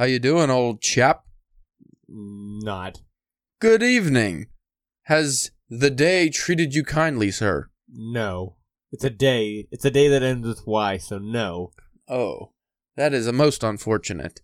How you doing, old chap? Not. Good evening. Has the day treated you kindly, sir? No. It's a day. It's a day that ends with Y, so no. Oh, that is a most unfortunate.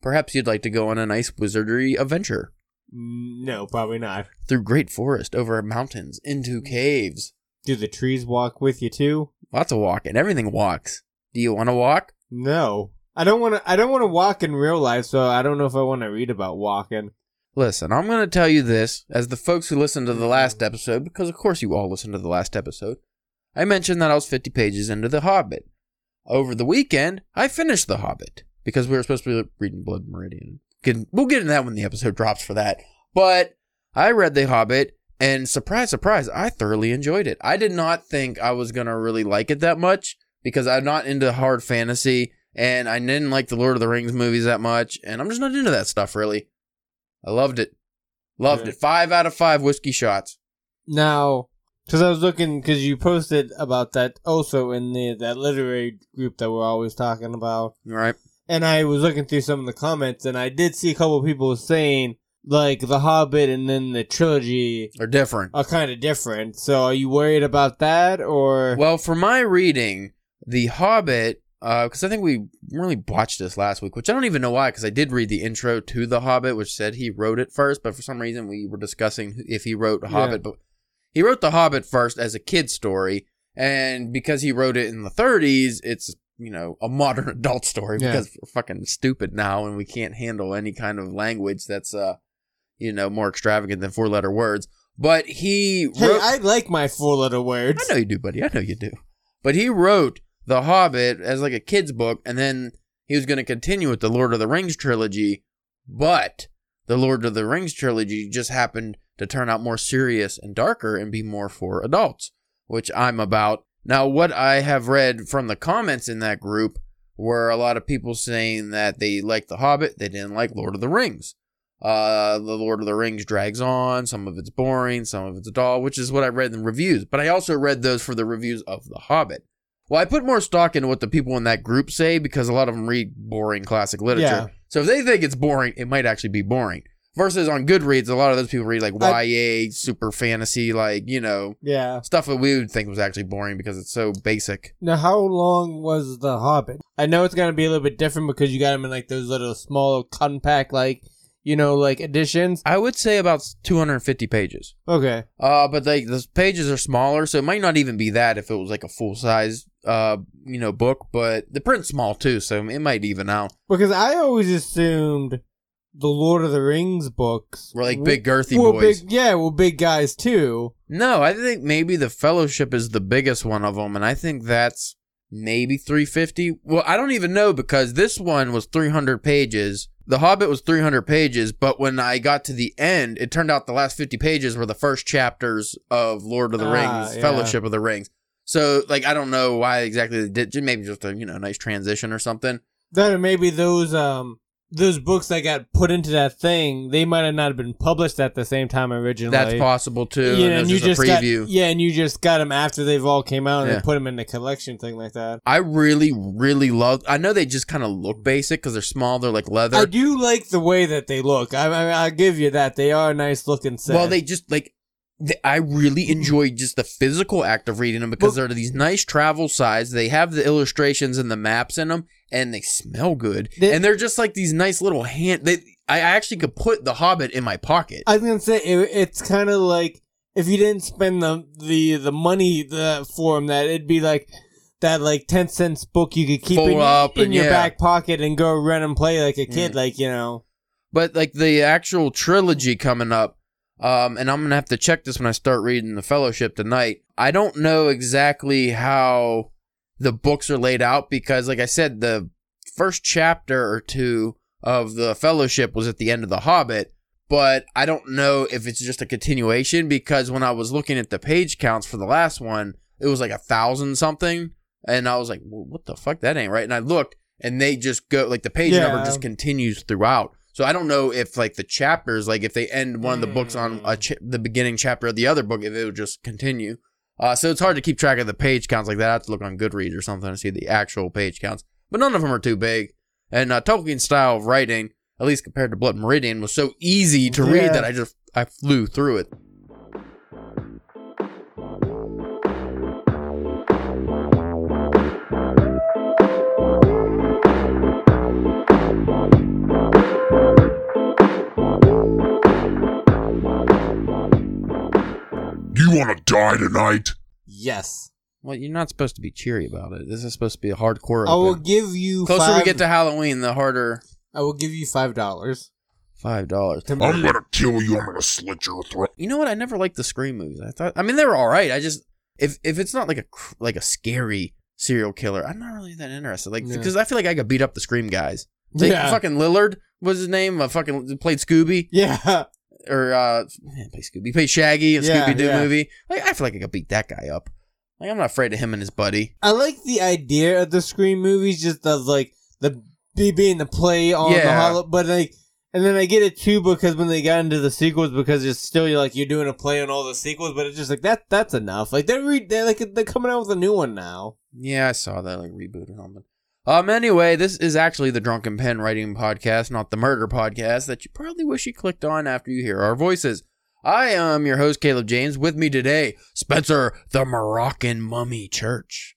Perhaps you'd like to go on a nice wizardry adventure mm, No, probably not. through great forest, over mountains, into mm. caves. Do the trees walk with you too? Lots of walking. Everything walks. Do you want to walk? No. I don't want to. I don't want to walk in real life, so I don't know if I want to read about walking. Listen, I'm going to tell you this as the folks who listened to the last episode, because of course you all listened to the last episode. I mentioned that I was 50 pages into The Hobbit. Over the weekend, I finished The Hobbit because we were supposed to be reading Blood Meridian. We'll get into that when the episode drops for that. But I read The Hobbit, and surprise, surprise, I thoroughly enjoyed it. I did not think I was going to really like it that much because I'm not into hard fantasy, and I didn't like the Lord of the Rings movies that much, and I'm just not into that stuff really. I loved it. Loved Yeah. it. Five out of five whiskey shots. Now, because I was looking, because you posted about that also in the that literary group that we're always talking about, right? and I was looking through some of the comments, and I did see a couple of people saying like The Hobbit and then the trilogy They're different. are kind of different. So, are you worried about that, or Well, for my reading, The Hobbit, because I think we really watched this last week, which I don't even know why, because I did read the intro to The Hobbit, which said he wrote it first, but for some reason we were discussing if he wrote Yeah. Hobbit, but he wrote The Hobbit first as a kid story, and because he wrote it in the 30s, it's you know a modern adult story Yeah. because we're fucking stupid now and we can't handle any kind of language that's uh you know more extravagant than four letter words. But he hey, wrote, I like my four letter words. I know you do, buddy. I know you do. But he wrote The Hobbit as like a kid's book, and then he was going to continue with the Lord of the Rings trilogy. But the Lord of the Rings trilogy just happened to turn out more serious and darker and be more for adults, which I'm about. Now, what I have read from the comments in that group were a lot of people saying that they liked The Hobbit, they didn't like Lord of the Rings. Uh, the Lord of the Rings drags on. Some of it's boring, some of it's dull, which is what I read in the reviews. But I also read those for the reviews of The Hobbit. Well, I put more stock into what the people in that group say because a lot of them read boring classic literature. Yeah. So if they think it's boring, it might actually be boring. Versus on Goodreads, a lot of those people read like I- YA, super fantasy, like, you know, Yeah. stuff that we would think was actually boring because it's so basic. Now, how long was The Hobbit? I know it's gonna be a little bit different because you got them in like those little small compact, like you know, like editions. I would say about 250 pages. Okay. Uh, but like the pages are smaller, so it might not even be that if it was like a full size, uh, you know, book. But the print's small too, so it might even out. Because I always assumed the Lord of the Rings books We're like big girthy were boys. Big, yeah, well, big guys too. No, I think maybe the Fellowship is the biggest one of them, and I think that's maybe 350. Well, I don't even know because this one was 300 pages. The Hobbit was 300 pages, but when I got to the end, it turned out the last 50 pages were the first chapters of Lord of the Ah, Rings, yeah. Fellowship of the Rings. So, like, I don't know why exactly they did. Maybe just a you know nice transition or something. That or maybe those um those books that got put into that thing, they might have not have been published at the same time originally. That's possible too. Yeah, and, and you just just got yeah, and you just got them after they've all came out and Yeah. they put them in the collection thing like that. I really, really love. I know they just kind of look basic because they're small. They're like leather. I do like the way that they look. I, I I'll give you that. They are a nice looking set. Well, they just like. I really enjoy just the physical act of reading them because they're these nice travel size. They have the illustrations and the maps in them, and they smell good. They- and they're just like these nice little hand. They, I actually could put the Hobbit in my pocket. I was gonna say it, it's kind of like if you didn't spend the the the money the, for them, that it'd be like that like ten cents book you could keep Fold in, up in and your yeah. back pocket and go run and play like a kid, Yeah. like you know. but like the actual trilogy coming up um and i'm gonna have to check this when i start reading the fellowship tonight. I don't know exactly how the books are laid out because like i said the first chapter or two of the fellowship was at the end of the hobbit but i don't know if it's just a continuation because when i was looking at the page counts for the last one it was like a thousand something and i was like well, what the fuck? That ain't right. And i looked and they just go like the page number just continues throughout so I don't know if like the chapters, like if they end one of the books on a ch- the beginning chapter of the other book, if it would just continue. Uh, so it's hard to keep track of the page counts like that. I have to look on Goodreads or something to see the actual page counts. But none of them are too big. And uh, Tolkien's style of writing, at least compared to Blood Meridian, was so easy to read that I just I flew through it. You want to die tonight? Yes. Well, you're not supposed to be cheery about it. This is supposed to be a hardcore. I will Open. give you Closer five, we get to Halloween, the harder. I will give you five dollars. Five dollars. I'm gonna kill you. I'm gonna slit your throat. You know what? I never liked the Scream movies. I thought. I mean, they were all right. I just if if it's not like a like a scary serial killer, I'm not really that interested. Like Yeah. because I feel like I could beat up the Scream guys. Like, Yeah. fucking Lillard was his name. Uh, fucking played Scooby Yeah. Or uh, man, play Scooby. He played Shaggy in Yeah, Scooby Doo yeah. movie. Like I feel like I could beat that guy up. Like I'm not afraid of him and his buddy. I like the idea of the Scream movies, just of like the be being the play on the Yeah. hollow, but like, and then I get it too because when they got into the sequels, because it's still you're like you're doing a play on all the sequels, but it's just like that that's enough. Like they're re- they're like they're coming out with a new one now. Yeah, I saw that like reboot or something. Um. Anyway, this is actually the Drunken Pen Writing Podcast, not the Murder Podcast that you probably wish you clicked on after you hear our voices. I am your host Caleb James. With me today, Spencer, the Moroccan Mummy Church.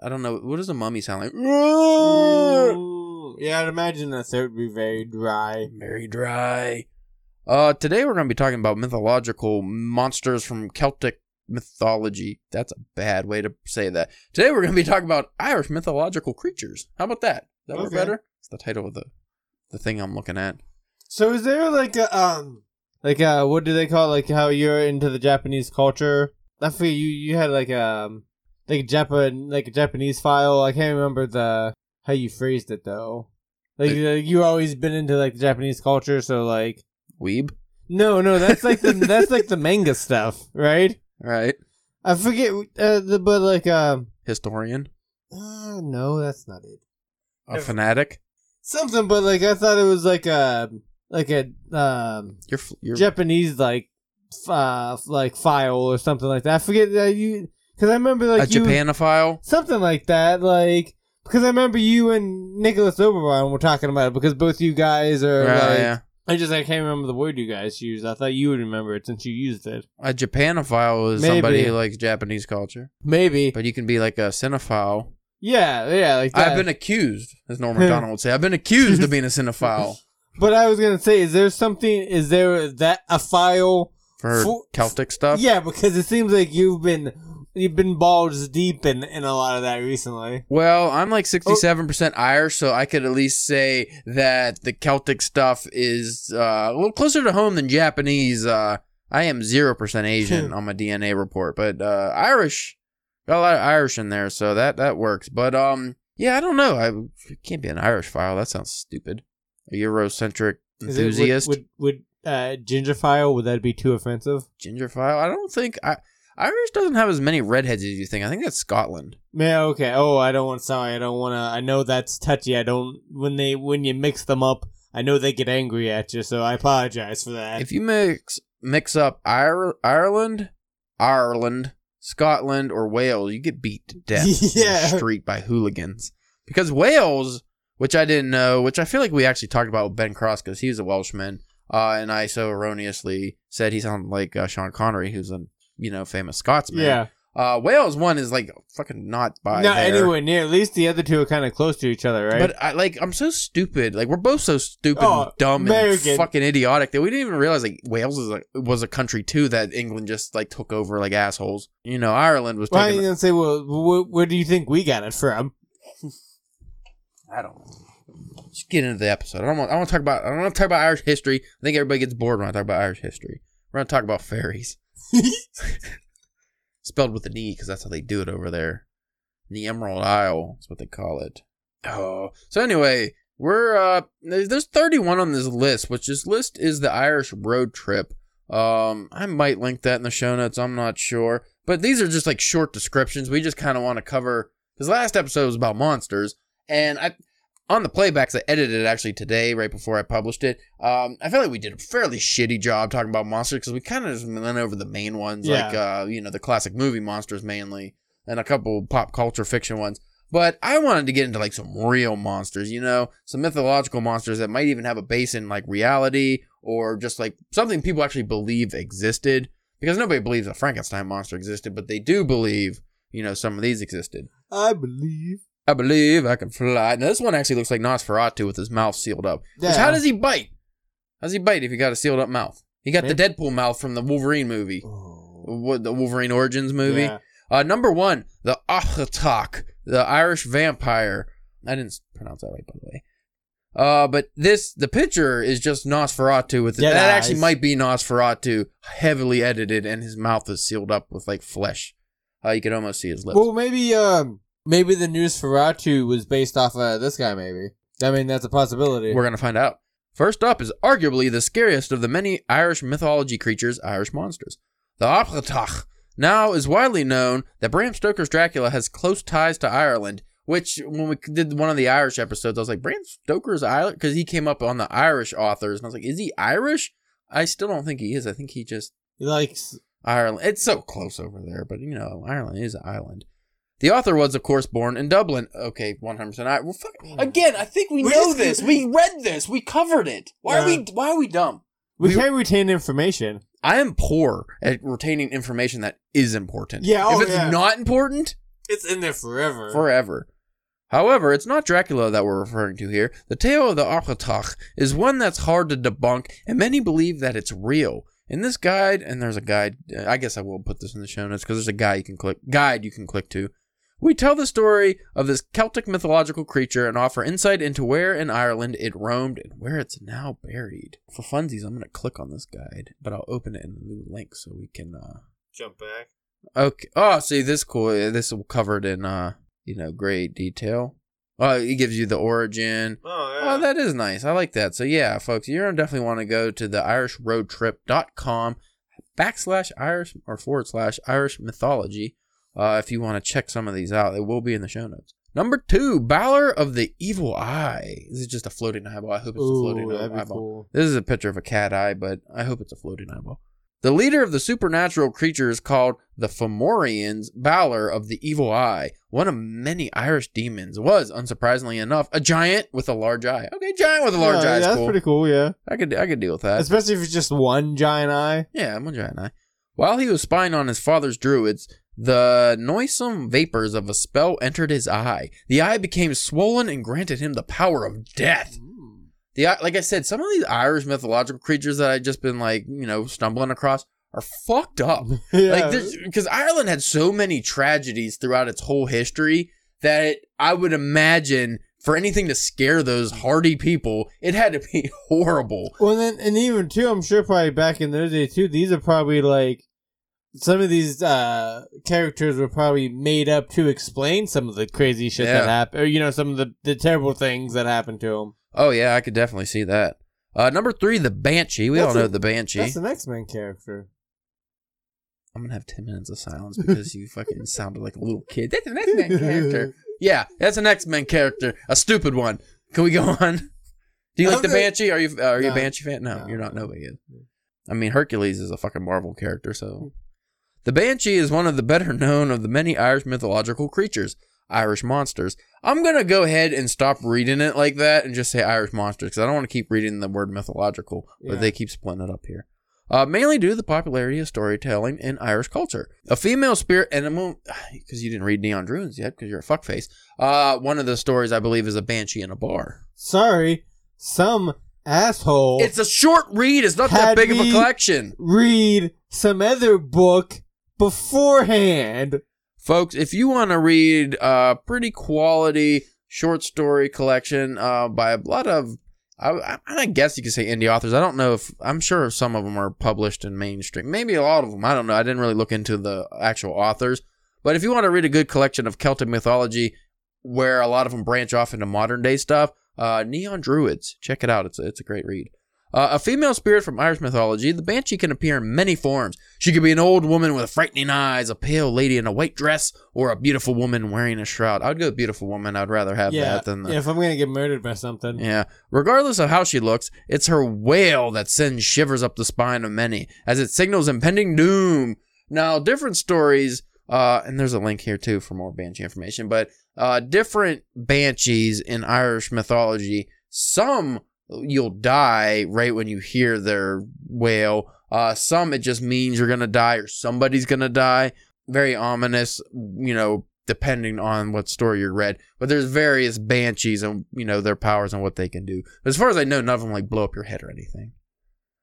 I don't know what does a mummy sound like. Ooh. Yeah, I'd imagine that third would be very dry. Very dry. Uh, today we're going to be talking about mythological monsters from Celtic mythology. That's a bad way to say that. Today we're going to be talking about Irish mythological creatures. How about that? That Okay. better? It's the title of the the thing I'm looking at. So is there like a um like uh what do they call it? like how you're into the Japanese culture? I feel you you had like um like a Japan like a Japanese file. I can't remember the how you phrased it though. Like you always been into like Japanese culture, so like Weeb, no no that's like the that's like the manga stuff, right? Right? I forget uh, the but like um Historian, uh, no that's not it. a If- fanatic. Something, but like I thought it was like a like a um You're f- you're Japanese like f- uh like file or something like that. I forget that you because I remember like a you Japanophile. something like that like because I remember you and Nicholas Oberon were talking about it because both you guys are like yeah. I just I can't remember the word you guys used. I thought you would remember it since you used it. A Japanophile is somebody who likes Japanese culture, Maybe. but you can be like a cinephile. Yeah, yeah, like that. I've been accused, as Norm Macdonald would say. I've been accused of being a cinephile but I was gonna say, is there something? Is there that a file? for For- Celtic stuff. Yeah, because it seems like you've been you've been balls deep in in a lot of that recently. Well, I'm like Oh. 67% Irish, so I could at least say that the Celtic stuff is uh, a little closer to home than Japanese. Uh, I am 0% Asian Hmm. on my DNA report, but uh, Irish, got a lot of Irish in there, so that, that works. But um, yeah, I don't know. I can't be an Irish file. That sounds stupid. A Eurocentric Is it- would- enthusiast. would would, uh, ginger file would that be too offensive? Ginger file? I don't think. I, Irish doesn't have as many redheads as you think. I think that's Scotland. Yeah, okay. Oh, I don't want. Sorry, I don't want to. I know that's touchy. I don't. When they when you mix them up, I know they get angry at you. So I apologize for that. if you mix mix up Ire- Ireland, Ireland, Scotland, or Wales, you get beat to death Yeah. in the street by hooligans. Because Wales, which I didn't know, which I feel like we actually talked about with Ben Cross because he was a Welshman, uh, and I so erroneously said he sounded like uh, Sean Connery, who's a you know famous Scotsman. yeah. Uh, Wales one is like fucking not by Not there. anywhere near. At least the other two are kind of close to each other, right? But I like I'm so stupid. Like we're both so stupid, Oh, and dumb, American. and fucking idiotic that we didn't even realize like Wales is like was a country too that England just like took over like assholes. You know, Ireland was Why are you gonna say? Well, wh- where do you think we got it from? I don't. know. Just get into the episode. I don't want. I want to talk about. I don't want to talk about Irish history. I think everybody gets bored when I talk about Irish history. We're gonna talk about fairies, spelled with an e because that's how they do it over there. The Emerald Isle is what they call it. Oh, so anyway, we're uh, there's there's 31 on this list, which this list is the Irish road trip. Um, I might link that in the show notes. I'm not sure, but these are just like short descriptions. We just kind of want to cover because last episode was about monsters, and I on the playbacks I edited it actually today, right before I published it. Um, I feel like we did a fairly shitty job talking about monsters because we kind of just went over the main ones, Yeah. like uh, you know, the classic movie monsters mainly, and a couple pop culture fiction ones. But I wanted to get into like some real monsters, you know, some mythological monsters that might even have a base in like reality or just like something people actually believe existed. Because nobody believes a Frankenstein monster existed, but they do believe, you know, some of these existed. I believe. I believe I can fly. Now this one actually looks like Nosferatu with his mouth sealed up. Which Yeah. how does he bite? How does he bite if he got a sealed up mouth? He got the Deadpool mouth from the Wolverine movie, Oh. what the Wolverine Origins movie. Yeah. Uh, number one, the Achatak, the Irish vampire. I didn't pronounce that right, by the way. Uh, but this, the picture is just Nosferatu with Dead that actually might be Nosferatu, heavily edited, and his mouth is sealed up with like flesh. Uh, you could almost see his lips. Well, maybe um, maybe the Nosferatu was based off of this guy. Maybe. I mean, that's a possibility. We're gonna find out. First up is arguably the scariest of the many Irish mythology creatures, Irish monsters. The Aplatach now is widely known that Bram Stoker's Dracula has close ties to Ireland. Which, when we did one of the Irish episodes, I was like, Bram Stoker's Ireland? Because he came up on the Irish authors, and I was like, is he Irish? I still don't think he is. I think he just He likes. Ireland. It's so close over there, but you know, Ireland is an island. The author was, of course, born in Dublin. Okay, one hundred percent. Well, fuck. Again, I think we, We know just- this. We read this. We covered it. Why are Yeah. we? Why are we dumb? We, We- can't retain information. I am poor at retaining information that is important. Yeah, if oh, it's yeah. not important, It's in there forever. forever. However, it's not Dracula that we're referring to here. The tale of the Akhatach is one that's hard to debunk, and many believe that it's real. In this guide, and there's a guide, uh, I guess I will put this in the show notes because there's a guide you can click, guide you can click to. We tell the story of this Celtic mythological creature and offer insight into where in Ireland it roamed and where it's now buried. For funsies, I'm going to click on this guide, but I'll open it in a new link so we can uh, Jump back. Okay. Oh, see, this cool. This will covered in uh, you know, great detail. Oh, it gives you the origin. Oh yeah. Oh, that is nice. I like that. So yeah, folks, you're gonna definitely want to go to the IrishRoadTrip.com backslash Irish or forward slash Irish mythology. Uh, if you want to check some of these out, it will be in the show notes. Number two, Balor of the Evil Eye. This is just a floating eyeball. I hope it's a floating eyeball. cool. This is a picture of a cat eye, but I hope it's a floating eyeball. The leader of the supernatural creatures called the Fomorians, Balor of the Evil Eye, one of many Irish demons, was, unsurprisingly enough, a giant with a large eye. Okay, giant with a large Yeah, eye is that's cool. pretty cool. Yeah, I could I could deal with that. especially if it's just one giant eye. Yeah, a giant eye. While he was spying on his father's druids, the noisome vapors of a spell entered his eye. The eye became swollen and granted him the power of death. The I- like I said, some of these Irish mythological creatures that I've just been like you know stumbling across are fucked up. yeah. Like because Ireland had so many tragedies throughout its whole history that I would imagine for anything to scare those hardy people, it had to be horrible. Well, then, and even too, I'm sure probably back in those days too. These are probably like some of these uh characters were probably made up to explain some of the crazy shit Yeah. that happened, or you know, some of the the terrible things that happened to them. Oh yeah, I could definitely see that. Uh, number three, the Banshee. We That's all know a- the Banshee. That's the next main character. I'm gonna have ten minutes of silence because you fucking sounded like a little kid. That's an X Men character. Yeah, that's an X Men character. A stupid one. Can we go on? Do you like the Banshee? Are you are you a Banshee fan? No, No. you're not. Nobody is. I mean, Hercules is a fucking Marvel character, so. The Banshee is one of the better known of the many Irish mythological creatures, Irish monsters. I'm gonna go ahead and stop reading it like that and just say Irish monsters because I don't want to keep reading the word mythological, but Yeah. they keep splitting it up here. Uh, mainly due to the popularity of storytelling in Irish culture. A female spirit animal, because you didn't read Neon Druids yet, because you're a fuckface. Uh, one of the stories I believe is a banshee in a bar. Sorry, some asshole It's a short read. It's not that big of a collection, read some other book beforehand. folks. If you want to read a pretty quality short story collection uh, by a lot of, I, I, guess you could say indie authors. I don't know if I'm sure some of them are published in mainstream. Maybe a lot of them. I don't know. I didn't really look into the actual authors. But if you want to read a good collection of Celtic mythology, where a lot of them branch off into modern day stuff, uh, Neon Druids, check it out. It's a, it's a great read. Uh, a female spirit from Irish mythology, the banshee can appear in many forms. She could be an old woman with frightening eyes, a pale lady in a white dress, or a beautiful woman wearing a shroud. I'd go beautiful woman. I'd rather have yeah, that than the. yeah, if I'm gonna get murdered by something. Yeah. Regardless of how she looks, it's her wail that sends shivers up the spine of many as it signals impending doom. Now, different stories Uh, and there's a link here too for more banshee information. But uh, different banshees in Irish mythology. Some you'll die right when you hear their wail. Uh, some it just means you're gonna die or somebody's gonna die. Very ominous, you know, depending on what story you read. But there's various banshees and you know their powers and what they can do. As far as I know, none of them like blow up your head or anything.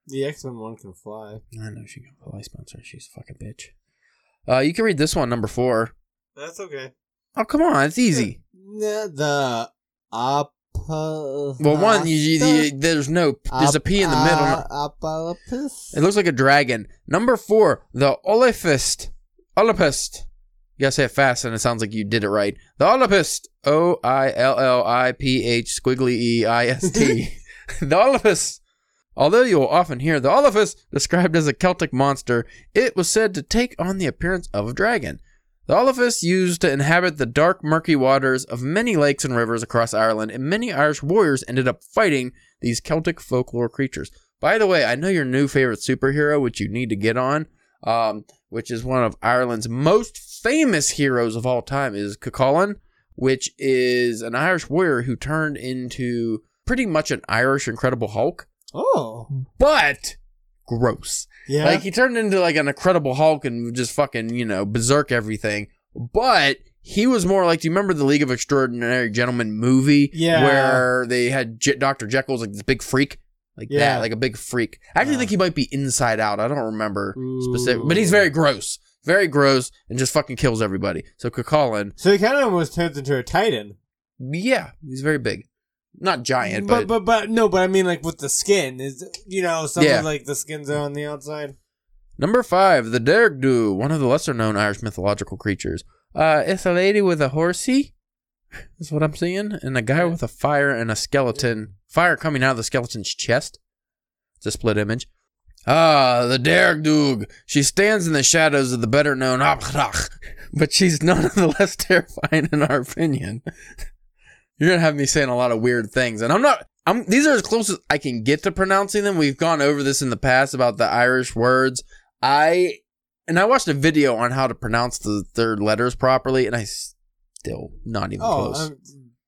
The X Men one can fly. I know she can fly, Spencer. She's a fucking bitch. Uh, you can read this one, number four. That's okay. Oh, come on, it's easy. Yeah, the up. Uh, well, one, you, you, there's no, there's a P in the middle. It looks like a dragon. Number four, the Olifist. Olipist. You gotta say it fast and it sounds like you did it right. The Olipist. O I L L I P H squiggly E I S T. The Olipist. Although you will often hear the Olifist described as a Celtic monster, it was said to take on the appearance of a dragon. The used to inhabit the dark, murky waters of many lakes and rivers across Ireland, and many Irish warriors ended up fighting these Celtic folklore creatures. By the way, I know your new favorite superhero, which you need to get on, um, which is one of Ireland's most famous heroes of all time, is Cuchulainn, which is an Irish warrior who turned into pretty much an Irish Incredible Hulk, Oh. but gross. Yeah. Like he turned into like an Incredible Hulk and just fucking you know berserk everything, but. He was more like, do you remember the League of Extraordinary Gentlemen movie? Yeah. Where they had J- Dr. Jekyll's like this big freak? Like Yeah. that, like a big freak. I actually think he might be inside out. I don't remember specific, but he's very gross, very gross, and just fucking kills everybody. So Cuchulainn, So he kind of almost turns into a titan. yeah, he's very big, not giant, but, but, but but no, but I mean like with the skin is you know some Yeah. like the skins are on the outside. number five, the Dergdu, one of the lesser known Irish mythological creatures. Uh, it's a lady with a horsey. That's what I'm seeing, and a guy with a fire and a skeleton, fire coming out of the skeleton's chest. It's a split image. Ah, the Dergdug. She stands in the shadows of the better known Abhrach, but she's none of the less terrifying in our opinion. You're gonna have me saying a lot of weird things, and I'm not. I'm. These are as close as I can get to pronouncing them. We've gone over this in the past about the Irish words. I and I watched a video on how to pronounce the third letters properly, and I still not even Oh, close. um,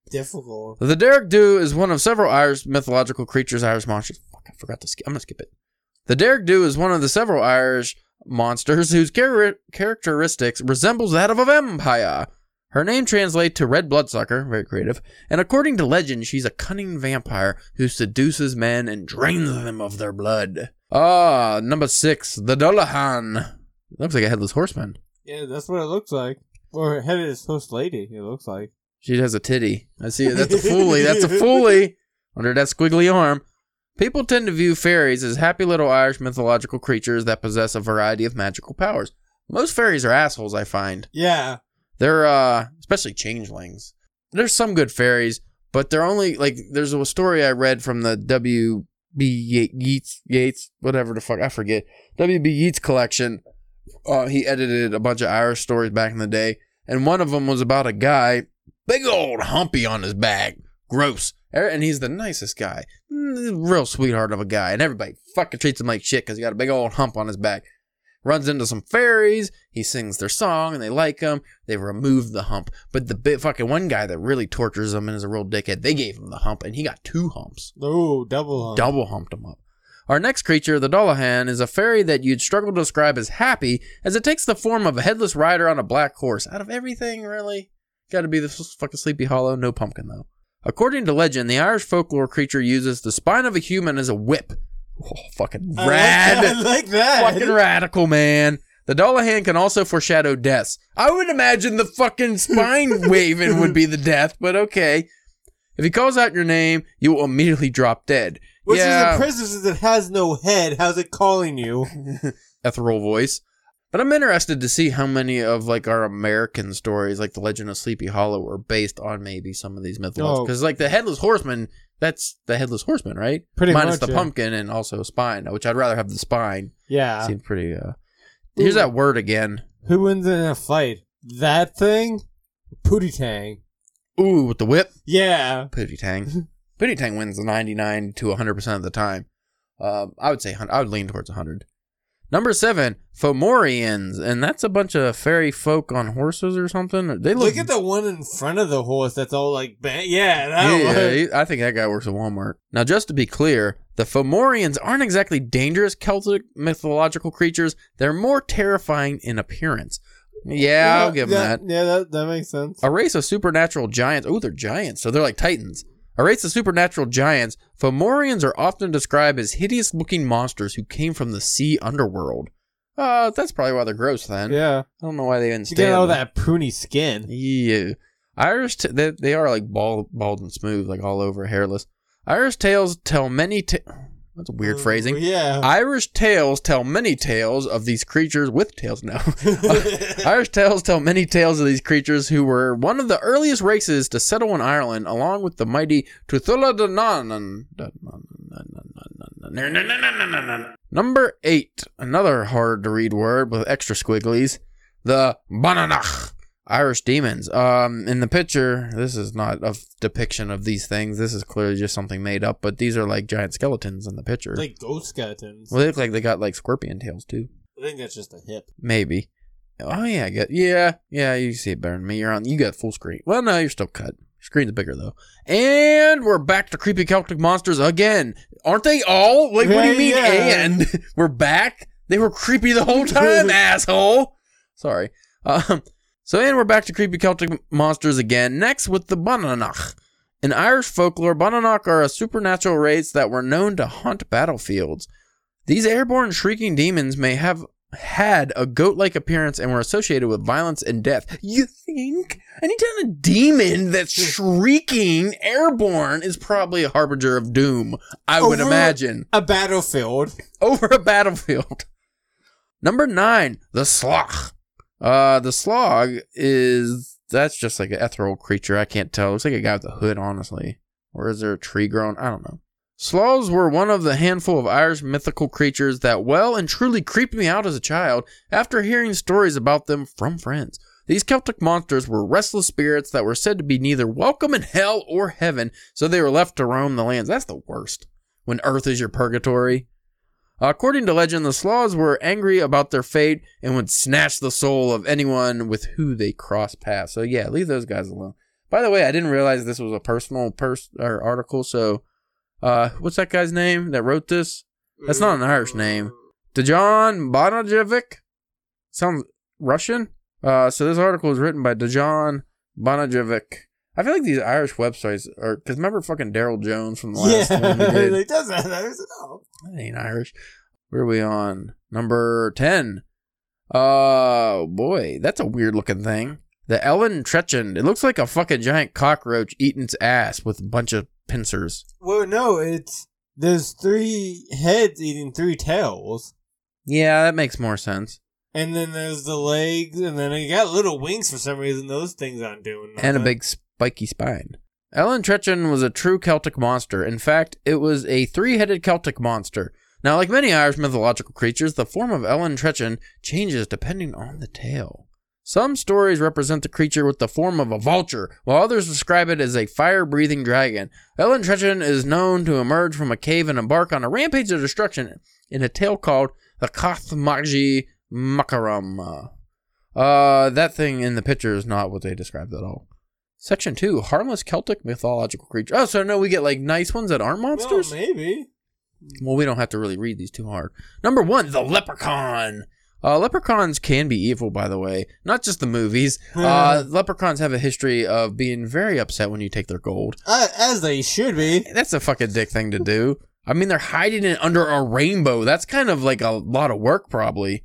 difficult. The Derek Dew is one of several Irish mythological creatures, Irish monsters. Fuck, I forgot to skip. I'm gonna skip it. The Derek Dew is one of the several Irish monsters whose char- characteristics resembles that of a vampire. Her name translates to red bloodsucker, very creative, and according to legend, she's a cunning vampire who seduces men and drains them of their blood. Ah, number six, the Dullahan. Looks like a headless horseman. Yeah, that's what it looks like. Or head is host lady. It looks like. She has a titty. I see it. That's a foolie. That's a foolie under that squiggly arm. People tend to view fairies as happy little Irish mythological creatures that possess a variety of magical powers. Most fairies are assholes, I find. Yeah. They're uh especially changelings. There's some good fairies, but they're only like there's a story I read from the W B Yeats Yates, whatever the fuck I forget. W B Yeats collection. Uh, he edited a bunch of Irish stories back in the day, and one of them was about a guy, big old humpy on his back, gross, Er- and he's the nicest guy, Mm, real sweetheart of a guy, and everybody fucking treats him like shit because he got a big old hump on his back. Runs into some fairies, he sings their song, and they like him. They remove the hump, but the bit fucking one guy that really tortures him and is a real dickhead, they gave him the hump, and he got two humps Oh, double hump. double humped him up. Our next creature, the Dullahan, is a fairy that you'd struggle to describe as happy, as it takes the form of a headless rider on a black horse. Out of everything, really? Gotta be this fucking Sleepy Hollow, no pumpkin though. According to legend, the Irish folklore creature uses the spine of a human as a whip. Oh, fucking I rad. I like that. fucking radical, man. The Dullahan can also foreshadow deaths. I would imagine the fucking spine waving would be the death, but okay. If he calls out your name, you will immediately drop dead. Which yeah, is impressive since it has no head. How's it calling you? ethereal voice. But I'm interested to see how many of like our American stories, like the Legend of Sleepy Hollow, are based on maybe some of these mythologies. Oh. Because like the Headless Horseman, that's the Headless Horseman, right? Pretty Minus much, the yeah. pumpkin and also spine, which I'd rather have the spine. Yeah. Seems pretty. uh Here's Ooh. that word again. Who wins in a fight? That thing? Pootie Tang. Ooh, with the whip. Yeah. Pootie Tang. Pootie Tang wins 99 to 100% of the time. Um, I would say 100. I would lean towards 100. Number seven, Fomorians, and that's a bunch of fairy folk on horses or something. They look. Look at the one in front of the horse that's all like, ba- yeah, that yeah, one. he- I think that guy works at Walmart. Now, just to be clear, the Fomorians aren't exactly dangerous Celtic mythological creatures. They're more terrifying in appearance. Yeah, I'll give them yeah, that. Yeah, that, that makes sense. A race of supernatural giants. Oh, they're giants, so they're like titans. A race of supernatural giants, Fomorians are often described as hideous looking monsters who came from the sea underworld. Uh, that's probably why they're gross then. Yeah. I don't know why they even You stay. get all that pruny skin. Yeah. Irish, t- they, they are like bald, bald and smooth, like all over, hairless. Irish tales tell many. Ta- that's a weird mm, phrasing. Yeah. Irish tales tell many tales of these creatures with tails now. Irish tales tell many tales of these creatures who were one of the earliest races to settle in Ireland, along with the mighty Tuthula Danan. Number eight, another hard to read word with extra squigglies, the Bananach. Irish demons. Um, in the picture, this is not a depiction of these things. This is clearly just something made up. But these are like giant skeletons in the picture. like ghost skeletons. well, they look like they got like scorpion tails too. I think that's just a hip. Maybe. Oh yeah, I get yeah, yeah. You see it better than me. You're on. You got full screen. Well, no, you're still cut. Screen's bigger though. And we're back to creepy Celtic monsters again. Aren't they all? Like, what do you mean? yeah. And we're back. They were creepy the whole time, asshole. Sorry. Um. So and we're back to creepy Celtic monsters again. Next with the Bananach. In Irish folklore, Bananach are a supernatural race that were known to haunt battlefields. These airborne shrieking demons may have had a goat-like appearance and were associated with violence and death. You think? Anytime a demon that's shrieking airborne is probably a harbinger of doom, I would imagine. A battlefield. Over a battlefield. Number nine, the Slog. Uh, the Slog is that's just like an ethereal creature. I can't tell. Looks like a guy with a hood, honestly. Or is there a tree grown? I don't know. Sloths were one of the handful of Irish mythical creatures that well and truly creeped me out as a child after hearing stories about them from friends. These Celtic monsters were restless spirits that were said to be neither welcome in hell or heaven, so they were left to roam the lands. That's the worst. When earth is your purgatory. According to legend, the Sloths were angry about their fate and would snatch the soul of anyone with who they crossed paths. So yeah, leave those guys alone. By the way, I didn't realize this was a personal pers- or article. So, uh, what's that guy's name that wrote this? That's not an Irish name. Dejan Bonajevic? Sounds Russian? Uh, so this article is written by Dejan Bonajevic. I feel like these Irish websites are, because remember fucking Daryl Jones from the last Yeah, one did? it does that. I was- oh. That ain't Irish. Where are we on? Number 10. Oh, boy. That's a weird looking thing. The Ellen Trechen. It looks like a fucking giant cockroach eating its ass with a bunch of pincers. Well, no, it's there's three heads eating three tails, Yeah, that makes more sense. and then there's the legs, and then it got little wings for some reason. Those things aren't doing nothing. And a big spiky spine. Ellen Trechen was a true Celtic monster. In fact, it was a three headed Celtic monster. Now, like many Irish mythological creatures, the form of Ellen Trechen changes depending on the tale. Some stories represent the creature with the form of a vulture, while others describe it as a fire breathing dragon. Ellen Trechen is known to emerge from a cave and embark on a rampage of destruction in a tale called the Kathmagi Makaram. Uh, that thing in the picture is not what they described at all. Section 2 Harmless Celtic Mythological Creature. Oh, so no, we get like nice ones that aren't monsters. Well, maybe. Well, we don't have to really read these too hard. Number one, the leprechaun. Uh, leprechauns can be evil, by the way. Not just the movies. Uh, leprechauns have a history of being very upset when you take their gold. Uh, as they should be. That's a fucking dick thing to do. I mean, they're hiding it under a rainbow. That's kind of like a lot of work, probably.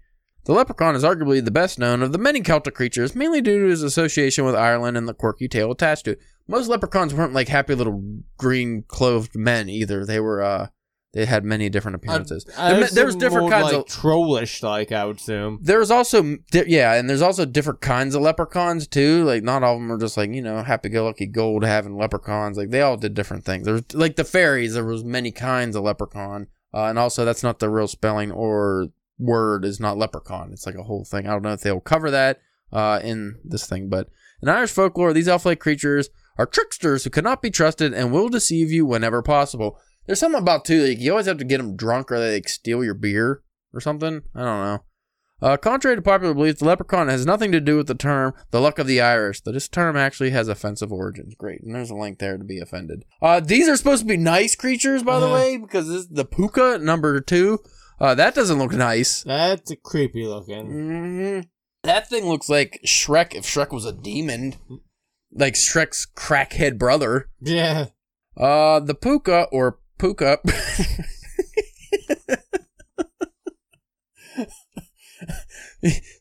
The leprechaun is arguably the best known of the many Celtic creatures, mainly due to his association with Ireland and the quirky tale attached to it. Most leprechauns weren't like happy little green clothed men either. They were, uh, they had many different appearances. Uh, There- there's different kinds like, of trollish, like I would assume. there's also di- yeah, and there's also different kinds of leprechauns too. Like not all of them are just like you know happy-go-lucky gold having leprechauns. Like they all did different things. There's like the fairies. There was many kinds of leprechaun, uh, and also that's not the real spelling or word is not leprechaun. It's like a whole thing. I don't know if they'll cover that uh, in this thing, but in Irish folklore, these elf-like creatures are tricksters who cannot be trusted and will deceive you whenever possible. There's something about too like you always have to get them drunk or they like steal your beer. or something. I don't know. Uh, contrary to popular belief, the leprechaun has nothing to do with the term "the luck of the Irish." That this term actually has offensive origins. Great, and there's a link there to be offended. Uh, these are supposed to be nice creatures, by the Uh-huh. way, because this is the puka number two. Uh, that doesn't look nice. That's a creepy looking. hmm That thing looks like Shrek if Shrek was a demon, like Shrek's crackhead brother. Yeah. Uh, the puka or puka.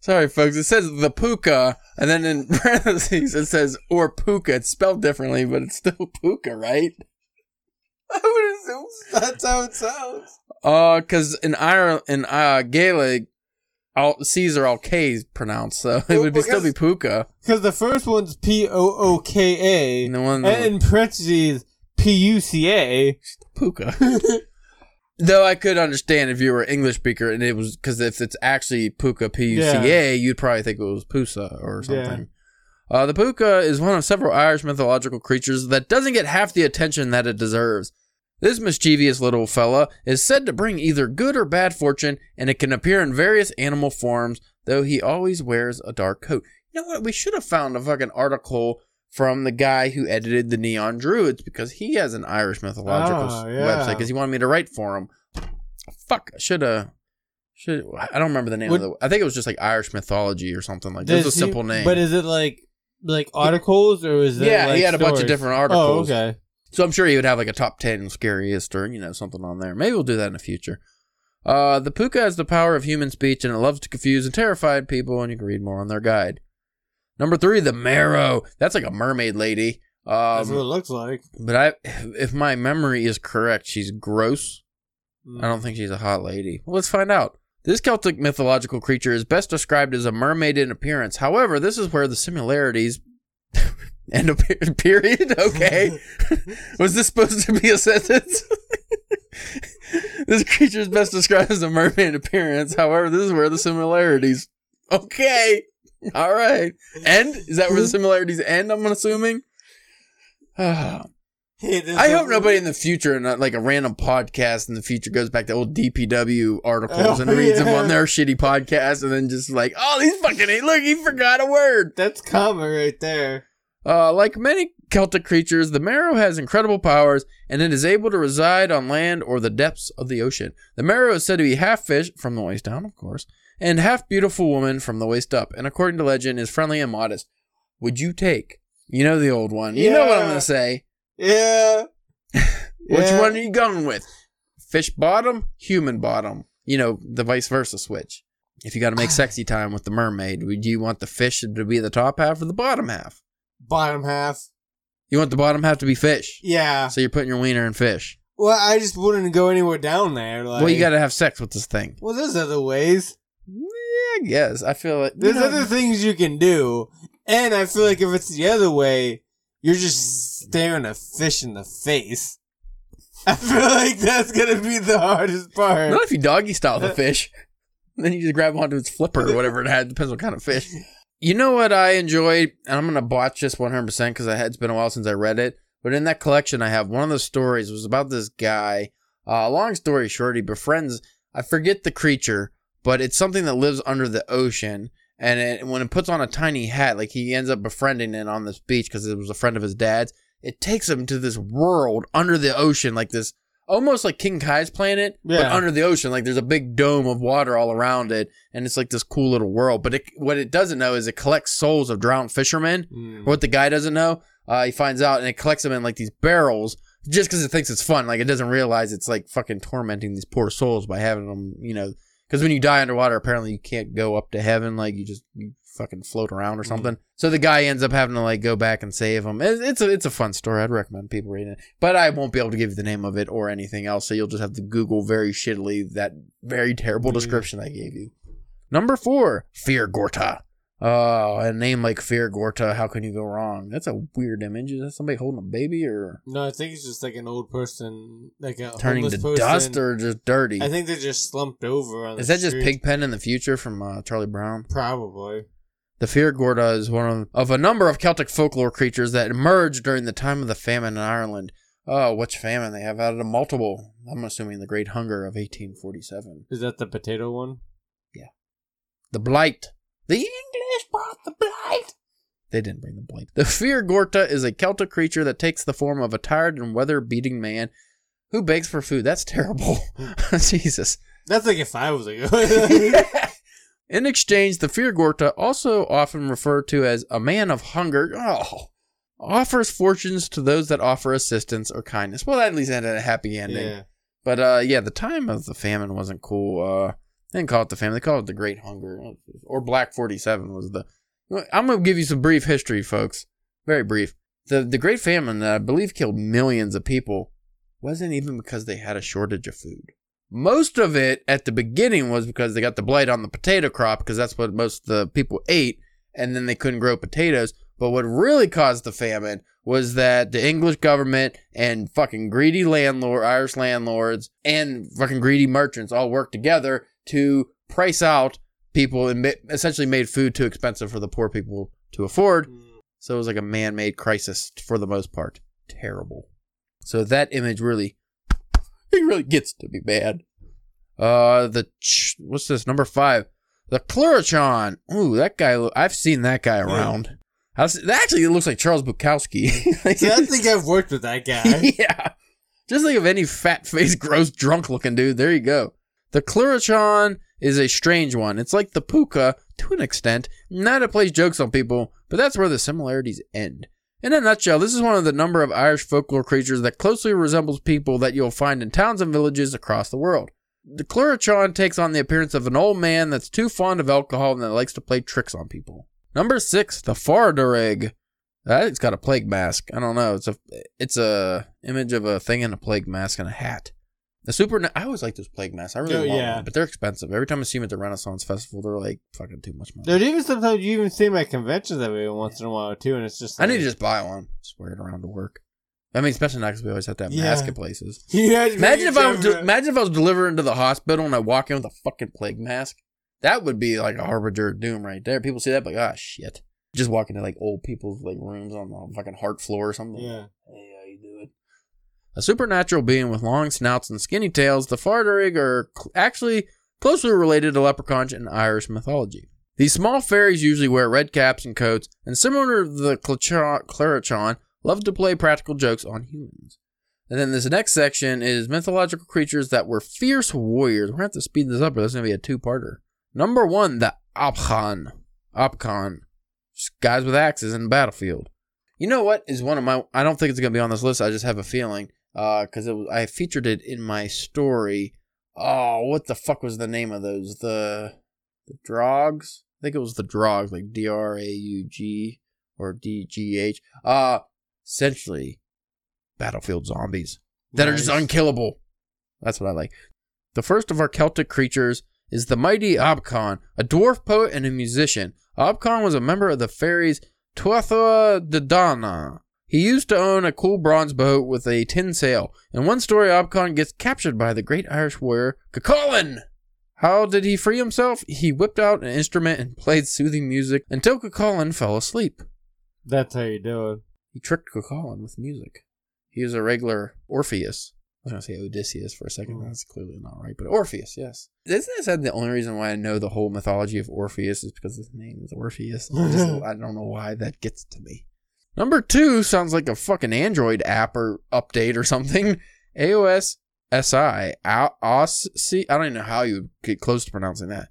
Sorry, folks. It says the puka, and then in parentheses it says or puka. It's spelled differently, but it's still puka, right? I would assume that's how it sounds. Uh, because in Ireland, in uh, Gaelic, all C's are all K's pronounced, so it would be still be puka. Because the first one's P O O K A, And one and in parentheses P U C A. puka. Though I could understand if you were an English speaker and it was because if it's actually puka p u c a, you'd probably think it was pusa or Yeah. something. Uh, the puka is one of several Irish mythological creatures that doesn't get half the attention that it deserves. This mischievous little fella is said to bring either good or bad fortune, and it can appear in various animal forms, though he always wears a dark coat. You know what? We should have found a fucking article from the guy who edited the Neon Druids because he has an Irish mythological Oh, yeah. website because he wanted me to write for him. Fuck, I should have. Should I don't remember the name Would- of the. I think it was just like Irish mythology or something like. That. It Does was a he- simple name. But is it like like articles or is it? yeah, like he had a bunch of stories? different Oh, articles. okay. So I'm sure he would have like a top 10 scariest or, you know, something on there. Maybe we'll do that in the future. Uh, the puka has the power of human speech and it loves to confuse and terrify people, and you can read more on their guide. Number three, the merrow. That's like a mermaid lady. That's what it Um, looks like. but I, if my memory is correct, she's gross. Mm. I don't think she's a hot lady. Well, let's find out. This Celtic mythological creature is best described as a mermaid in appearance. However, this is where the similarities end up. Period. Okay. Was this supposed to be a sentence? this creature is best described as a mermaid in appearance. However, this is where the similarities. Okay. All right. End? Is that where the similarities end? I'm assuming. Hey, I hope nobody in the future, and not like a random podcast in the future, goes back to old DPW articles oh, and Oh, reads them on their shitty podcast, and then just like, oh, these fucking look, he forgot a word. That's common right there. Uh, like many Celtic creatures, the merrow has incredible powers, and it is able to reside on land or the depths of the ocean. The merrow is said to be half fish from the waist down, of course, and half beautiful woman from the waist up, and according to legend, is friendly and modest. Would you take? You know the old one. You know what I'm gonna say. Yeah. Which Yeah. one are you going with? Fish bottom, human bottom. You know, the vice versa switch. If you got to make sexy time with the mermaid, would you want the fish to be the top half or the bottom half? Bottom half. You want the bottom half to be fish. Yeah. So you're putting your wiener in fish. Well, I just wouldn't go anywhere down there. Like, well, you got to have sex with this thing. Well, there's other ways. Yeah, I guess. I feel like There's know, other things you can do, and I feel like if it's the other way, you're just staring a fish in the face. I feel like that's gonna be the hardest part. Not if you doggy style the fish. then you just grab onto its flipper or whatever it had. Depends what kind of fish. You know what I enjoyed? And I'm to botch this 100% because it's been a while since I read it. But in that collection I have, one of the stories was about this guy. Uh, long story short, he befriends, I forget the creature, but it's something that lives under the ocean. And it, when it puts on a tiny hat, like he ends up befriending it on this beach because it was a friend of his dad's, it takes him to this world under the ocean, like this almost like King Kai's planet, but under the ocean. Like there's a big dome of water all around it, and it's like this cool little world. But it, what it doesn't know is it collects souls of drowned fishermen. Mm. What the guy doesn't know, uh, he finds out, and it collects them in like these barrels just because it thinks it's fun. Like it doesn't realize it's like fucking tormenting these poor souls by having them, you know. Because when you die underwater, apparently you can't go up to heaven. Like you just you fucking float around or something. So the guy ends up having to like go back and save him. It- It's a it's a fun story. I'd recommend people reading it. But I won't be able to give you the name of it or anything else. So you'll just have to Google very shittily that very terrible Yeah. description I gave you. Number four, Fear Gorta. Oh, a name like Fear Gorta, how can you go wrong? That's a weird image. Is that somebody holding a baby or No, I think it's just like an old person, like a turning homeless to person. dust or just dirty? I think they're just slumped over. On Is that just street. Pigpen in the future from uh, Charlie Brown? Probably. The Fear Gorta is one of, of a number of Celtic folklore creatures that emerged during the time of the famine in Ireland. Oh, which famine they have out of multiple? I'm assuming the Great Hunger of 1847. Is that the potato one? Yeah. The Blight. The English brought the Blight. They didn't bring the Blight. The Fear Gorta is a Celtic creature that takes the form of a tired and weather-beating man who begs for food. That's terrible. Jesus. That's like if I was like. In exchange, the Fear Gorta, also often referred to as a man of hunger, oh, offers fortunes to those that offer assistance or kindness. Well, that at least had a happy ending. yeah. But uh, yeah, the time of the famine wasn't cool. Uh, they didn't call it the famine; they called it the Great Hunger, or Black Forty Seven was the. I'm gonna give you some brief history, folks. Very brief. The the Great Famine that I believe killed millions of people wasn't even because they had a shortage of food. Most of it at the beginning was because they got the blight on the potato crop because that's what most of the people ate, and then they couldn't grow potatoes. But what really caused the famine was that the English government and fucking greedy landlord, Irish landlords, and fucking greedy merchants all worked together to price out people and essentially made food too expensive for the poor people to afford. So it was like a man-made crisis for the most part. Terrible. So that image really, it really gets to be bad. Uh, the ch- what's this number five? The Clurichaun. Ooh, that guy. I've seen that guy around. How's, that actually looks like Charles Bukowski. Like, See, I think I've worked with that guy. yeah. Just think of any fat faced, gross, drunk looking dude. There you go. The Clurichaun is a strange one. It's like the Puka to an extent. Not it plays jokes on people, but that's where the similarities end. In a nutshell, this is one of the number of Irish folklore creatures that closely resembles people that you'll find in towns and villages across the world. The Clurichaun takes on the appearance of an old man that's too fond of alcohol and that likes to play tricks on people. Number six, the Far Darrig. That's got a plague mask. I don't know. It's a it's a image of a thing in a plague mask and a hat. The super. I always like those plague masks. I really Oh, want yeah. one, but they're expensive. Every time I see them at the Renaissance Festival, they're like fucking too much money. Dude, even sometimes you even see them at conventions every once in a while too, and it's just. I need to just buy one. Just wear it around to work. I mean, especially now because we always have to have Yeah. masks at places. Yeah, Imagine if I was to, imagine if I was delivering to the hospital and I walk in with a fucking plague mask. That would be like a harbinger of doom right there. People see that, like, ah, shit. Just walk into like old people's like rooms on the fucking heart floor or something. Yeah. Hey, how you doing? A supernatural being with long snouts and skinny tails, the Far Darrig are cl- actually closely related to leprechauns in Irish mythology. These small fairies usually wear red caps and coats, and similar to the Clurichaun, love to play practical jokes on humans. And then this next section is mythological creatures that were fierce warriors. We're to have to speed this up, or this is to be a two-parter. Number one, the. Abcán. Just guys with axes in the battlefield. You know what is one of my? I don't think it's gonna be on this list. I just have a feeling because it was I featured it in my story. Oh, what the fuck was the name of those? The the Drogs. I think it was the Drogs, like D R A U G or D G H. Uh essentially battlefield zombies that are just unkillable. That's what I like. The first of our Celtic creatures is the mighty Abcán, a dwarf poet and a musician. Abcán was a member of the fairies Tuatha Dé Danann. He used to own a cool bronze boat with a tin sail. In one story, Abcán gets captured by the great Irish warrior Cuchulainn. How did he free himself? He whipped out an instrument and played soothing music until Cuchulainn fell asleep. That's how you do it. He tricked Cuchulainn with music. He was a regular Orpheus. I was going to say Odysseus for a second. Hmm. That's clearly not right, but Orpheus, yes. Isn't this the only reason why I know the whole mythology of Orpheus is because his name is Orpheus? I, just- I don't know why that gets to me. Number two sounds like a fucking Android app or update or something. AOS SI. I don't even know how you get close to pronouncing that.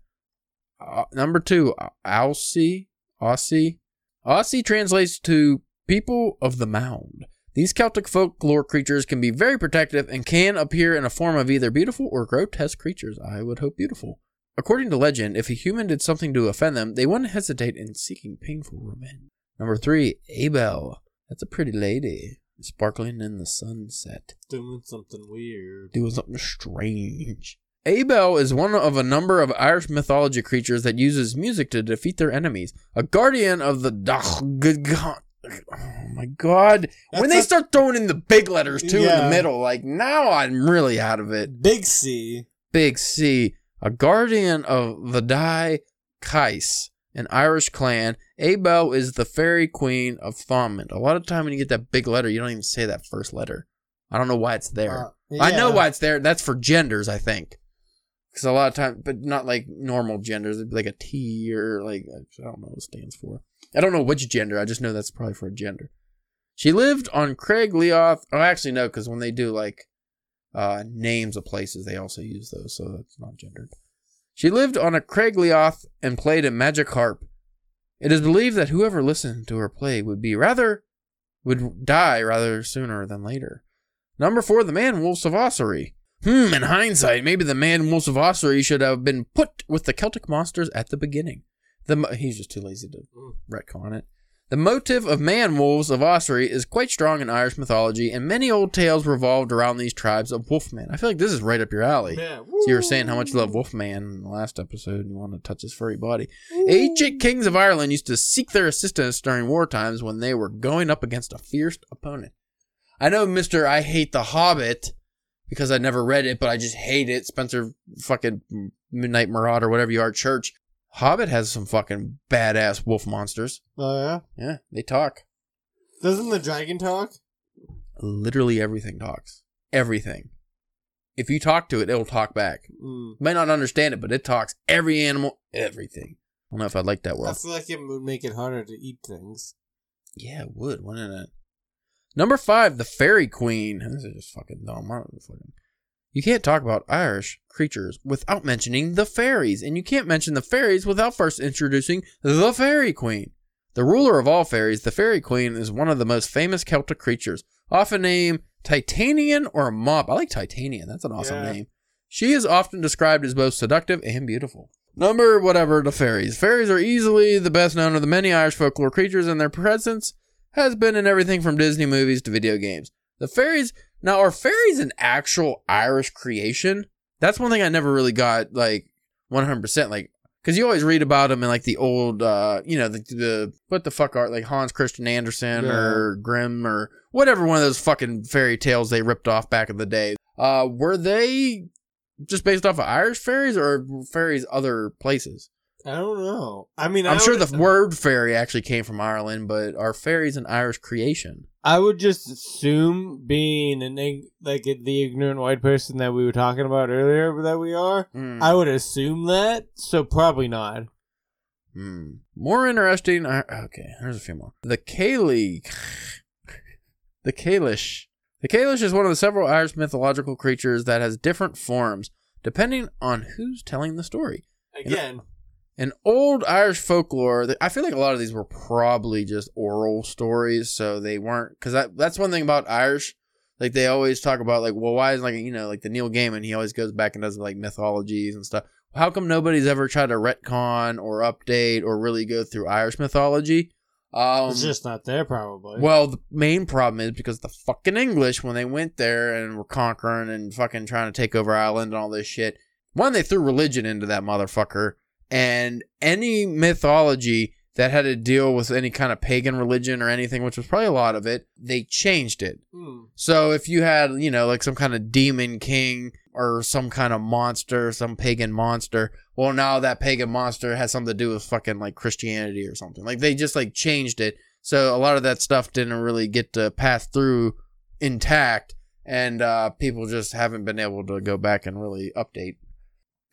Uh, number two, Aussie. Aussie. Aussie translates to people of the mound. These Celtic folklore creatures can be very protective and can appear in a form of either beautiful or grotesque creatures. I would hope beautiful. According to legend, if a human did something to offend them, they wouldn't hesitate in seeking painful revenge. Number three, Aibell. That's a pretty lady, sparkling in the sunset Doing something weird. doing something strange. Aibell is one of a number of Irish mythology creatures that uses music to defeat their enemies. A guardian of the Dach. Oh my god. when they a- start throwing in the big letters too in the middle, like now I'm really out of it. Big C. Big C. A guardian of the Dál gCais, an Irish clan. Aibell is the fairy queen of Thomond. A lot of time when you get that big letter, you don't even say that first letter. I don't know why it's there. Uh, I know why it's there. That's for genders, I think. Because a lot of times, but not like normal genders, It'd be like a T or like I don't know what it stands for. I don't know which gender. I just know that's probably for a gender. She lived on Craig Liath. Oh, actually no, because when they do like uh, names of places, they also use those, so that's not gendered. She lived on a Craig Liath and played a magic harp. It is believed that whoever listened to her play would be rather would die rather sooner than later. Number four, the man wolves of Ossory. Hmm, in hindsight, maybe the man wolves of Ossory should have been put with the Celtic monsters at the beginning. The he's just too lazy to retcon it. The motive of man wolves of Ossory is quite strong in Irish mythology, and many old tales revolved around these tribes of wolfmen. I feel like this is right up your alley. Yeah. So you were saying how much you love Wolfman in the last episode, and you want to touch his furry body. Ancient kings of Ireland used to seek their assistance during war times when they were going up against a fierce opponent. I know, Mister, I hate The Hobbit because I never read it, but I just hate it. Spencer, fucking Midnight Marauder, whatever you are, Church. Hobbit has some fucking badass wolf monsters. Oh yeah. Yeah, they talk. Doesn't the dragon talk? Literally everything talks. Everything. If you talk to it, it'll talk back. Mm. You might not understand it, but it talks. Every animal, everything. I don't know if I'd like that word. I feel like it would make it harder to eat things. Yeah, it would, wouldn't it? Number five, the Fairy Queen. This is just fucking dumb. Fucking... You can't talk about Irish creatures without mentioning the fairies, and you can't mention the fairies without first introducing the Fairy Queen. The ruler of all fairies, the Fairy Queen is one of the most famous Celtic creatures, often named Titanian or Mop. I like Titanian. That's an awesome Yeah. name. She is often described as both seductive and beautiful. Number whatever the fairies. Fairies are easily the best known of the many Irish folklore creatures, and their presence has been in everything from Disney movies to video games. The fairies now are fairies an actual Irish creation? That's one thing I never really got like 100% like cuz you always read about them in like the old uh you know the, the what the fuck are like Hans Christian Andersen Yeah. or Grimm or whatever one of those fucking fairy tales they ripped off back in the day. Uh were they just based off of Irish fairies or fairies other places? I don't know. I mean, I'm I sure the word fairy actually came from Ireland, but are fairies an Irish creation? I would just assume, being an ig- like the ignorant white person that we were talking about earlier, that we are. Hmm. I would assume that. So probably not. Hmm. More interesting. Okay, there's a few more. The Caeli. The Kaelish. The Kaelish is one of the several Irish mythological creatures that has different forms depending on who's telling the story. Again, In old Irish folklore, I feel like a lot of these were probably just oral stories, so they weren't. Because that, that's one thing about Irish. Like they always talk about, like, well, why is like you know, like the Neil Gaiman, he always goes back and does like mythologies and stuff. How come nobody's ever tried to retcon or update or really go through Irish mythology? Um, it's just not there. Probably. well, the main problem is because the fucking English, when they went there and were conquering and fucking trying to take over Ireland and all this shit, one, they threw religion into that motherfucker. And any mythology that had to deal with any kind of pagan religion or anything, which was probably a lot of it, they changed it. Hmm. So if you had, you know, like some kind of demon king or some kind of monster, some pagan monster, well, now that pagan monster has something to do with fucking like Christianity or something. Like they just like changed it. So a lot of that stuff didn't really get to pass through intact, and uh, people just haven't been able to go back and really update.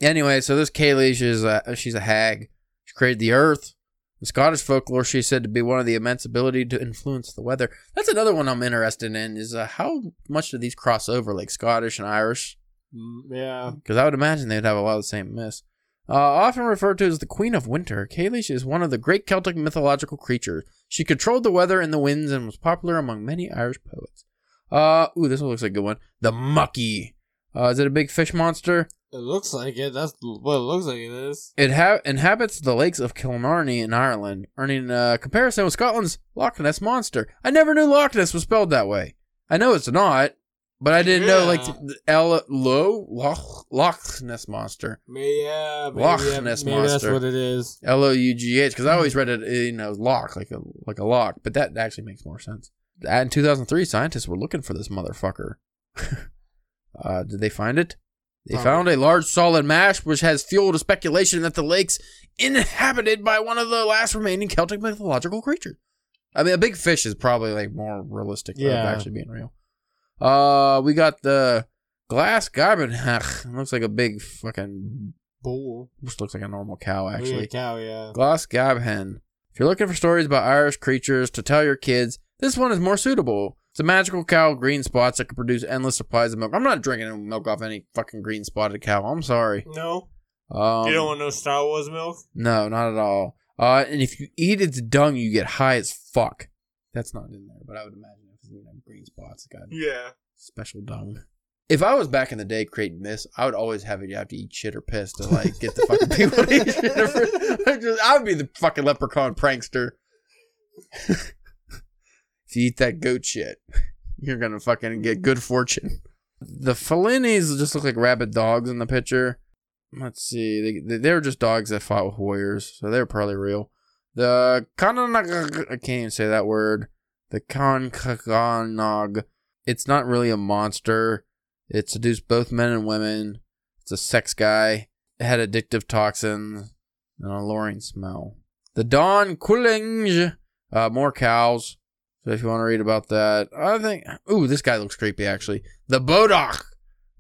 Anyway, so this Kaylee, she's a, she's a hag. She created the earth. In Scottish folklore, she's said to be one of the immense ability to influence the weather. That's another one I'm interested in. Is uh, how much do these cross over, like Scottish and Irish? Mm, yeah. Because I would imagine they'd have a lot of the same myths. Uh, often referred to as the Queen of Winter, Kalish is one of the great Celtic mythological creatures. She controlled the weather and the winds and was popular among many Irish poets. Uh, ooh, this one looks like a good one. The Muckie. Uh, is it a big fish monster? It looks like it. That's what it looks like it is. It ha- inhabits the lakes of Killarney in Ireland, earning a comparison with Scotland's Loch Ness monster. I never knew Loch Ness was spelled that way. I know it's not, but I didn't know like Yeah. the L Lo Loch Loch Ness monster. Yeah, maybe, Loch Ness maybe that's monster. what it is. L O U G H because I always read it, uh, you know, lock like a like a lock, but that actually makes more sense. Uh, In 2003, scientists were looking for this motherfucker. uh, did they find it? They Probably. found a large solid mass, which has fueled a speculation that the lake's inhabited by one of the last remaining Celtic mythological creatures. I mean, a big fish is probably like more realistic yeah. of actually being real. Uh, we got the glass garbage. looks like a big fucking. Bull. Looks like a normal cow, actually. cow, yeah. Glas Gaibhnenn. If you're looking for stories about Irish creatures to tell your kids, this one is more suitable. It's a magical cow green spots that can produce endless supplies of milk. I'm not drinking milk off any fucking green spotted cow. I'm sorry. No, Um, you don't want no Star Wars milk. no, not at all. Uh, and if you eat its dung, you get high as fuck. That's not in there, but I would imagine if it's you know, green spots, got Yeah. special dung. If I was back in the day creating this, I would always have it. You have to eat shit or piss to like get the fucking people to eat shit or piss. I would be the fucking leprechaun prankster. eat that goat shit, you're gonna fucking get good fortune. The Fellinis just look like rabid dogs in the picture. Let's see, they, they were just dogs that fought with warriors, so they were probably real. The Kananag, I can't even say that word. The Kankanog, it's not really a monster. It seduced both men and women. It's a sex guy. It had addictive toxins and an alluring smell. The Donn Cuailnge, uh, more cows. So if you want to read about that, I think. Ooh, this guy looks creepy actually. The Bodach,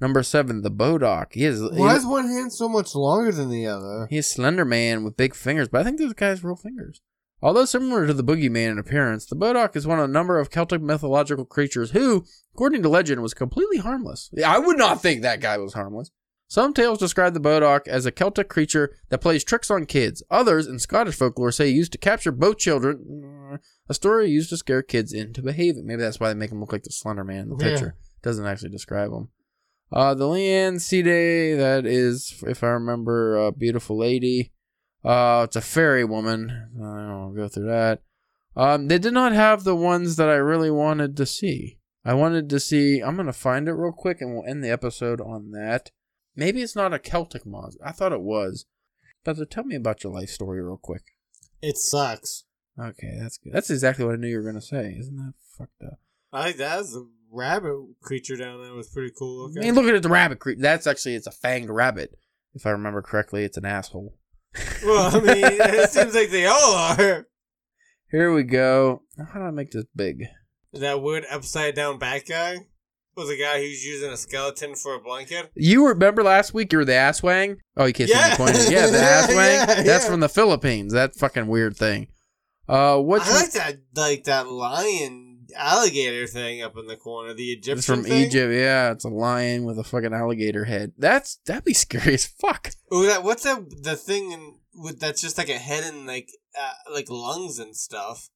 number seven. The Bodach. He is. Why he- is one hand so much longer than the other? He's a Slender Man with big fingers, but I think this guy's real fingers. Although similar to the Boogeyman in appearance, the Bodach is one of a number of Celtic mythological creatures who, according to legend, was completely harmless. I would not think that guy was harmless. Some tales describe the Bodach as a Celtic creature that plays tricks on kids. Others, in Scottish folklore, say he used to capture both children. A story used to scare kids into behaving. Maybe that's why they make him look like the Slender Man in the Yeah. picture. Doesn't actually describe him. Uh, the Leannán Sídhe, that is, if I remember, a beautiful lady. Uh, it's a fairy woman. I don't go through that. Um, they did not have the ones that I really wanted to see. I wanted to see. I'm gonna find it real quick, and we'll end the episode on that. Maybe it's not a Celtic monster. I thought it was. But tell me about your life story real quick. It sucks. Okay, that's good. That's exactly what I knew you were gonna say. Isn't that fucked up? I think that was a rabbit creature down there was pretty cool I looking. mean, look at the rabbit creep. That's actually it's a fanged rabbit. If I remember correctly, it's an asshole. well, I mean, it seems like they all are. Here we go. How do I make this big? That weird upside down bat guy was a guy who's using a skeleton for a blanket. You remember last week you were the ass wang? Oh, you can't see Yeah. me pointing. Yeah, the ass wang. Yeah, That's yeah. from the Philippines. That fucking weird thing. Uh, what's I like that, like that lion alligator thing up in the corner. The Egyptian it's from thing. Egypt? Yeah, it's a lion with a fucking alligator head. That's that'd be scary as fuck. Oh, that what's that? The thing in, with that's just like a head and like uh, like lungs and stuff.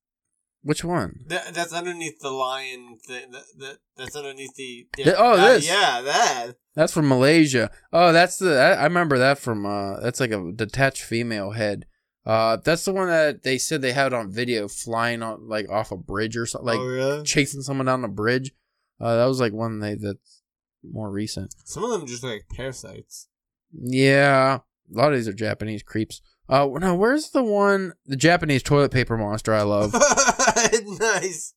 Which one? That, that's underneath the lion thing. That, that that's underneath the. Th- oh, that- this. Yeah, that. That's from Malaysia. Oh, that's the. I, I remember that from. Uh, that's like a detached female head. Uh, that's the one that they said they had on video flying on like off a bridge or something, like oh, really? chasing someone down a bridge. Uh, that was like one they that's more recent. Some of them just like parasites. Yeah, a lot of these are Japanese creeps. Uh, no, where's the one, the Japanese toilet paper monster I love? nice.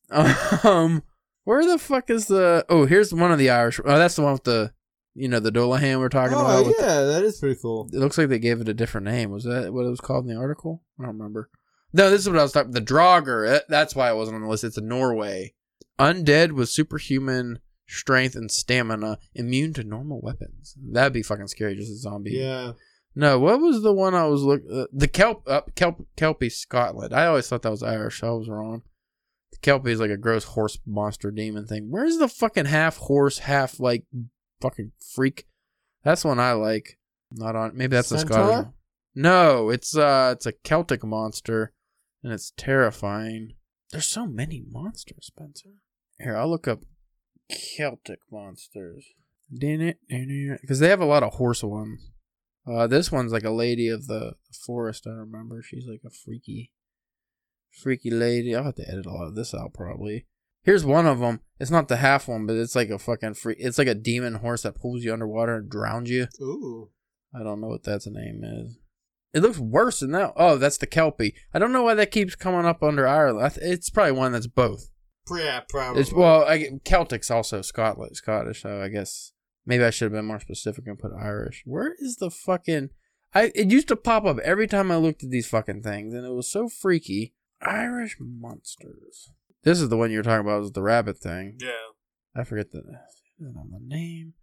um, where the fuck is the? Oh, here's one of the Irish. Oh, that's the one with the, you know, the Dullahan we're talking about. Oh with yeah, that is pretty cool. It looks like they gave it a different name. Was that what it was called in the article? I don't remember. No, this is what I was talking. The Draugr. eh, That's why it wasn't on the list. It's in Norway. Undead with superhuman strength and stamina, immune to normal weapons. That'd be fucking scary. Just a zombie. Yeah. No, what was the one I was look? Uh, the kelp, uh, kelp, kelpie Scotland. I always thought that was Irish. I was wrong. The kelpie is like a gross horse monster demon thing. Where's the fucking half horse, half like fucking freak? That's one I like. Not on. Maybe that's a Centaur? Scottish. one. No, it's uh, it's a Celtic monster, and it's terrifying. There's so many monsters, Spencer. Here, I'll look up Celtic monsters. Because they have a lot of horse ones. Uh, this one's like a lady of the forest. I remember she's like a freaky, freaky lady. I'll have to edit a lot of this out probably. Here's one of them. It's not the half one, but it's like a fucking free. It's like a demon horse that pulls you underwater and drowns you. Ooh. I don't know what that's name is. It looks worse than that. Oh, that's the kelpie. I don't know why that keeps coming up under Ireland. I th- It's probably one that's both. Yeah, probably. It's well, I, Celtic's also Scotland, Scottish. So I guess maybe I should have been more specific and put Irish. Where is the fucking? I it used to pop up every time I looked at these fucking things, and it was so freaky. Irish monsters. This is the one you were talking about. Was the rabbit thing? Yeah. I forget the, I don't know the name.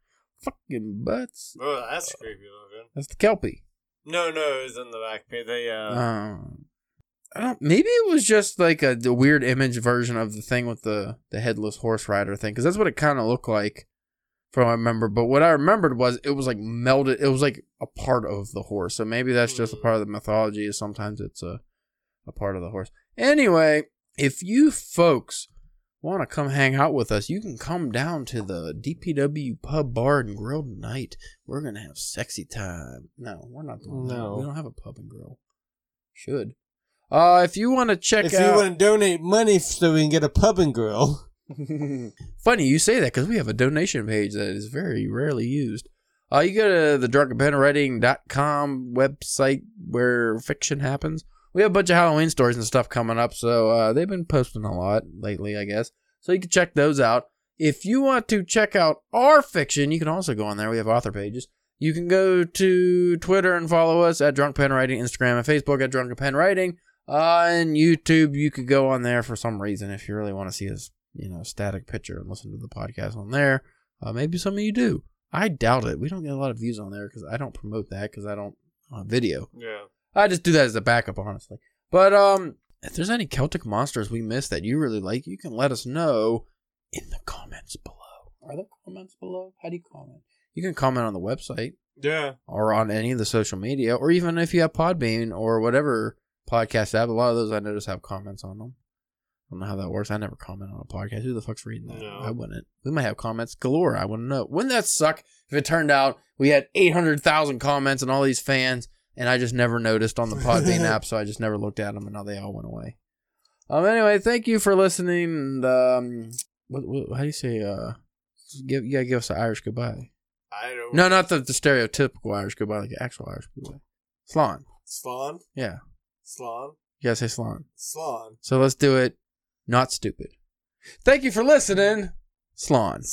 Fucking butts. Oh, that's creepy looking. That's the Kelpie. No, no, it was in the back page. They uh, Um, I don't. Maybe it was just like a the weird image version of the thing with the the headless horse rider thing, because that's what it kind of looked like from what I remember. But what I remembered was it was like melded. It was like a part of the horse. So maybe that's just a part of the mythology. Sometimes it's a a part of the horse. Anyway, if you folks want to come hang out with us, you can come down to the DPW Pub Bar and Grill tonight. We're gonna have sexy time. No, we're not doing that. We don't have a pub and grill. Should. Uh, if you want to check if you want to donate money so we can get a pub and grill, funny you say that because we have a donation page that is very rarely used. Uh, you go to the drunkenpenwriting.com website where fiction happens. We have a bunch of Halloween stories and stuff coming up, so uh, they've been posting a lot lately, I guess. So you can check those out. If you want to check out our fiction, you can also go on there. We have author pages. You can go to Twitter and follow us at Drunk Pen Writing, Instagram and Facebook at Drunken Pen Writing. Uh, and YouTube, you could go on there for some reason if you really want to see this, you know, static picture and listen to the podcast on there. Uh, maybe some of you do. I doubt it. We don't get a lot of views on there because I don't promote that because I don't uh, video. yeah, I just do that as a backup, honestly. But um, if there's any Celtic monsters we missed that you really like, you can let us know in the comments below. Are there comments below? How do you comment? You can comment on the website yeah, or on any of the social media, or even if you have Podbean or whatever podcast app. A lot of those I notice have comments on them. I don't know how that works. I never comment on a podcast. Who the fuck's reading that? No. I wouldn't. We might have comments galore. I wouldn't know. Wouldn't that suck if it turned out we had 800,000 comments and all these fans and I just never noticed on the Podbean app, so I just never looked at them and now they all went away. Um. Anyway, thank you for listening. And um, what, what, how do you say? Uh, give you gotta give us an Irish goodbye. I don't. No, not the, the stereotypical Irish goodbye, like the actual Irish goodbye. Slán. Slán, Yeah. Slán, You gotta say Slán. Slán, So let's do it not stupid. Thank you for listening. Slán.